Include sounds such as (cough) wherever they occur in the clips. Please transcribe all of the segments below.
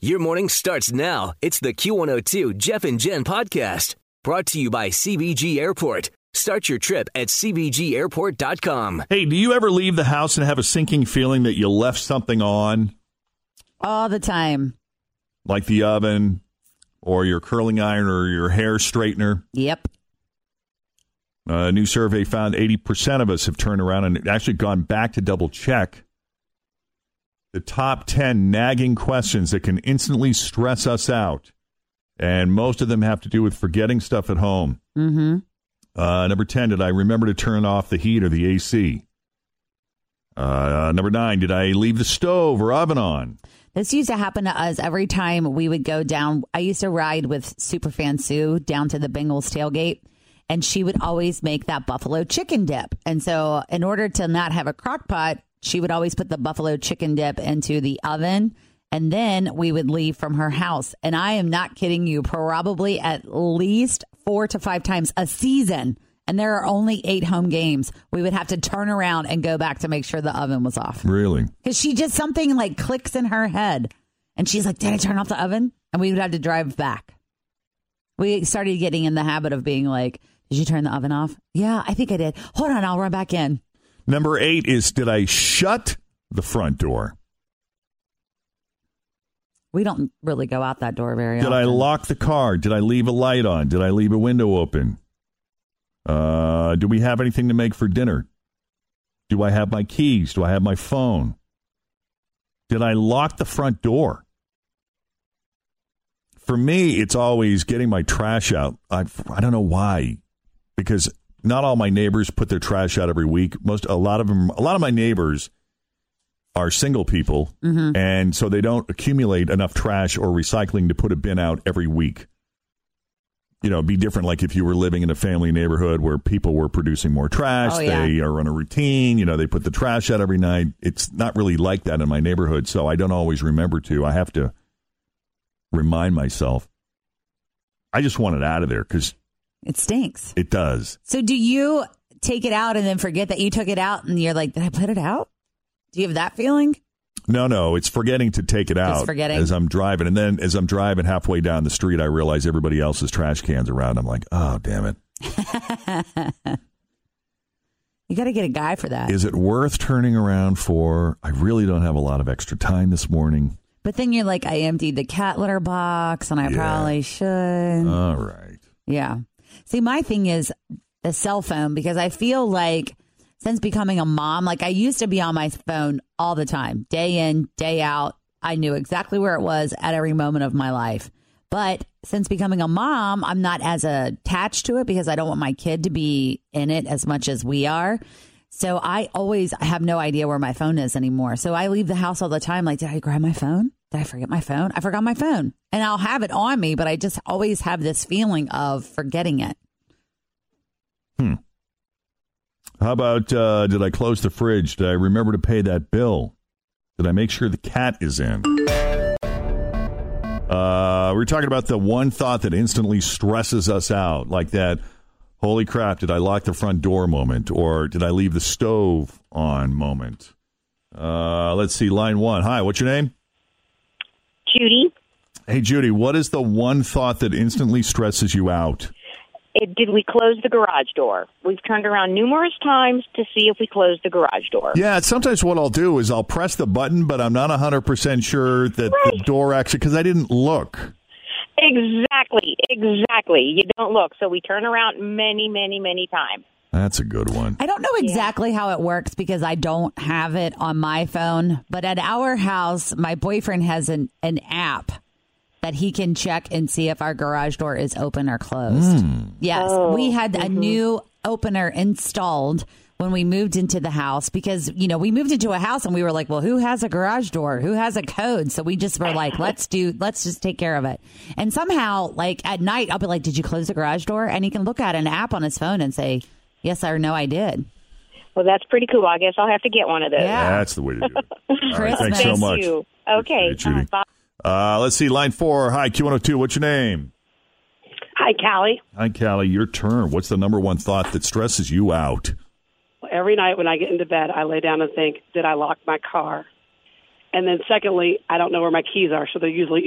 Your morning starts now. It's the Q102 Jeff and Jen podcast brought to you by CVG Airport. Start your trip at CVGAirport.com. Hey, do you ever leave the house and have a sinking feeling that you left something on, All the time. like the oven or your curling iron or your hair straightener? Yep. A new survey found 80% of us have turned around and actually gone back to double check the top 10 nagging questions that can instantly stress us out. And most of them have to do with forgetting stuff at home. Mm-hmm. Uh, number 10, did I remember to turn off the heat or the AC? Uh, number 9, did I leave the stove or oven on? This used to happen to us every time we would go down. I used to ride with Superfan Sue down to the Bengals tailgate, and she would always make that buffalo chicken dip. And so, in order to not have a crock pot, she would always put the buffalo chicken dip into the oven. And then we would leave from her house. And I am not kidding you, probably at least four to five times a season. And there are only eight home games. We would have to turn around and go back to make sure the oven was off. Really? Because she just something like clicks in her head. And she's like, Did I turn off the oven? And we would have to drive back. We started getting in the habit of being like, Did you turn the oven off? Yeah, I think I did. Hold on, I'll run back in. Number 8 is, did I shut the front door? We don't really go out that door very often. Did often. I lock the car? Did I leave a light on? Did I leave a window open? Uh, do we have anything to make for dinner? Do I have my keys? Do I have my phone? Did I lock the front door? For me, it's always getting my trash out. I I don't know why, because not all my neighbors put their trash out every week. Most a lot of them, a lot of my neighbors are single people, mm-hmm. and so they don't accumulate enough trash or recycling to put a bin out every week. You know, it'd be different like if you were living in a family neighborhood where people were producing more trash. Oh, yeah. They are on a routine. You know, they put the trash out every night. It's not really like that in my neighborhood, so I don't always remember to. I have to remind myself. I just want it out of there because It stinks. it does. So do you take it out and then forget that you took it out and you're like, Did I put it out? Do you have that feeling? No, no, it's forgetting to take it out forgetting? as I'm driving, and then as I'm driving halfway down the street, I realize everybody else's trash cans around. I'm like, oh, damn it! (laughs) You got to get a guy for that. Is it worth turning around for? I really don't have a lot of extra time this morning. But then you're like, I emptied the cat litter box and I Yeah. probably should. All right. Yeah. See, my thing is the cell phone because I feel like since becoming a mom, like I used to be on my phone all the time, day in, day out. I knew exactly where it was at every moment of my life. But since becoming a mom, I'm not as attached to it because I don't want my kid to be in it as much as we are. So I always have no idea where my phone is anymore. So I leave the house all the time. Like, did I grab my phone? Did I forget my phone? I forgot my phone. And I'll have it on me, but I just always have this feeling of forgetting it. How about uh, did I close the fridge? Did I remember to pay that bill? Did I make sure the cat is in? Uh, we are talking about the one thought that instantly stresses us out, like that. Holy crap! Did I lock the front door moment, or did I leave the stove on moment? Uh, let's see. Line one. Hi. What's your name? Judy, Hey, Judy. What is the one thought that instantly stresses you out? it, did we close the garage door? We've turned around numerous times to see if we closed the garage door. Yeah, sometimes what I'll do is I'll press the button, but I'm not 100% sure that the door actually, because I didn't look. Exactly, exactly. You don't look, so we turn around many, many, many times. That's a good one. I don't know exactly how it works because I don't have it on my phone, but at our house, my boyfriend has an, an app that he can check and see if our garage door is open or closed. Hmm. Yes, Oh, we had a mm-hmm. new opener installed when we moved into the house because you know we moved into a house and we were like well who has a garage door? Who has a code? So we just were like let's do let's just take care of it. And somehow like at night i'll be like did you close the garage door? And he can look at an app on his phone and say yes or no i did Well, that's pretty cool. I guess I'll have to get one of those. Yeah. That's the way to do it. (laughs) All right, thanks so Thank much. you. Okay. Appreciate it, Judy. Uh, let's see, line four. Hi, Q102. What's your name? Hi, Callie. Hi, Callie. Your turn. What's the number one thought that stresses you out? Every night when I get into bed, I lay down and think, did I lock my car? And then, secondly, I don't know where my keys are, so they're usually.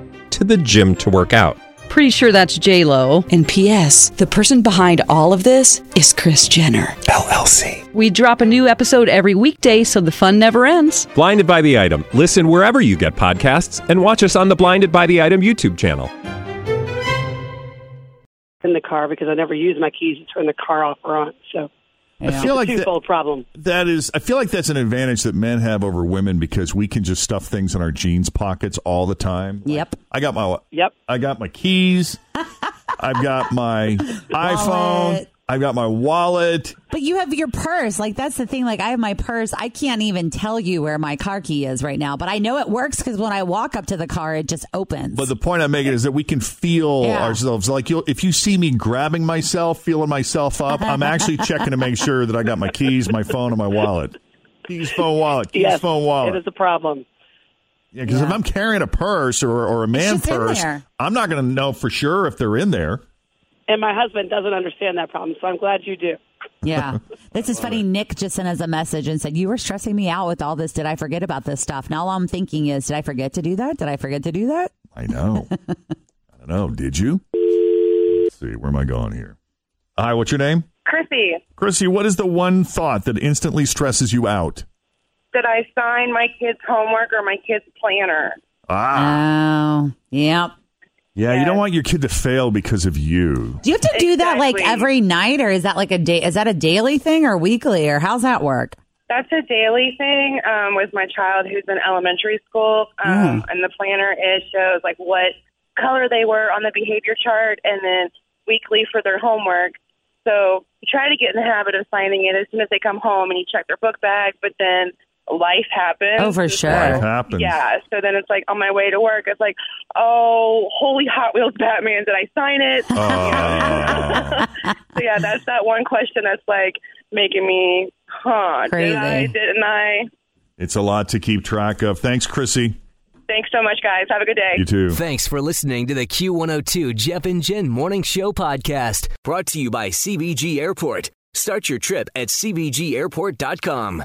to the gym to work out. Pretty sure that's J Lo. And P.S. The person behind all of this is Kris Jenner LLC. We drop a new episode every weekday, so the fun never ends. Blinded by the item. Listen wherever you get podcasts, and watch us on the Blinded by the Item YouTube channel. in the car because I never use my keys to turn the car off or on. So I feel like that, problem. that is. I feel like that's an advantage that men have over women because we can just stuff things in our jeans pockets all the time. Yep. I got my. Yep. I got my keys. (laughs) I've got my iPhone. I've got my wallet. But you have your purse. Like that's the thing. Like I have my purse. I can't even tell you where my car key is right now. But I know it works because when I walk up to the car, it just opens. But the point I'm making is that we can feel Yeah. ourselves. Like you'll, if you see me grabbing myself, feeling myself up, I'm actually (laughs) checking to make sure that I got my keys, my phone, and my wallet. Keys, phone, wallet. Keys, yes, phone, wallet. it is a problem. Yeah, because if I'm carrying a purse or, or a man purse. I'm not going to know for sure if they're in there. And my husband doesn't understand that problem, so I'm glad you do. yeah. (laughs) This is funny. Nick just sent us a message and said, You were stressing me out with all this. Did I forget about this stuff? Now all I'm thinking is, Did I forget to do that? Did I forget to do that? I know. (laughs) I don't know. Did you? Let's see. Where am I going here? Hi, what's your name? Chrissy, Chrissy, what is the one thought that instantly stresses you out? did I sign my kids' homework or my kids' planner? Ah. Oh, yep. Yeah, you don't want your kid to fail because of you. Do you have to do that like every night, or is that like a day? Is that a daily thing or weekly, or how's that work? That's a daily thing um, with my child who's in elementary school, um, and the planner is shows like what color they were on the behavior chart, and then weekly for their homework. So you try to get in the habit of signing it as soon as they come home, and you check their book bag. But then life happens. Oh, for sure. Life happens. Yeah. So then it's like on my way to work, it's like, oh, holy Hot Wheels Batman, did I sign it? Oh. (laughs) So yeah, that's that one question that's like making me, huh? Crazy. Did I? Didn't I? it's a lot to keep track of. Thanks, Chrissy. Thanks so much, guys. Have a good day. You too. Thanks for listening to the Q102 Jeff and Jen Morning Show podcast, brought to you by CVG Airport. Start your trip at CVGAirport.com.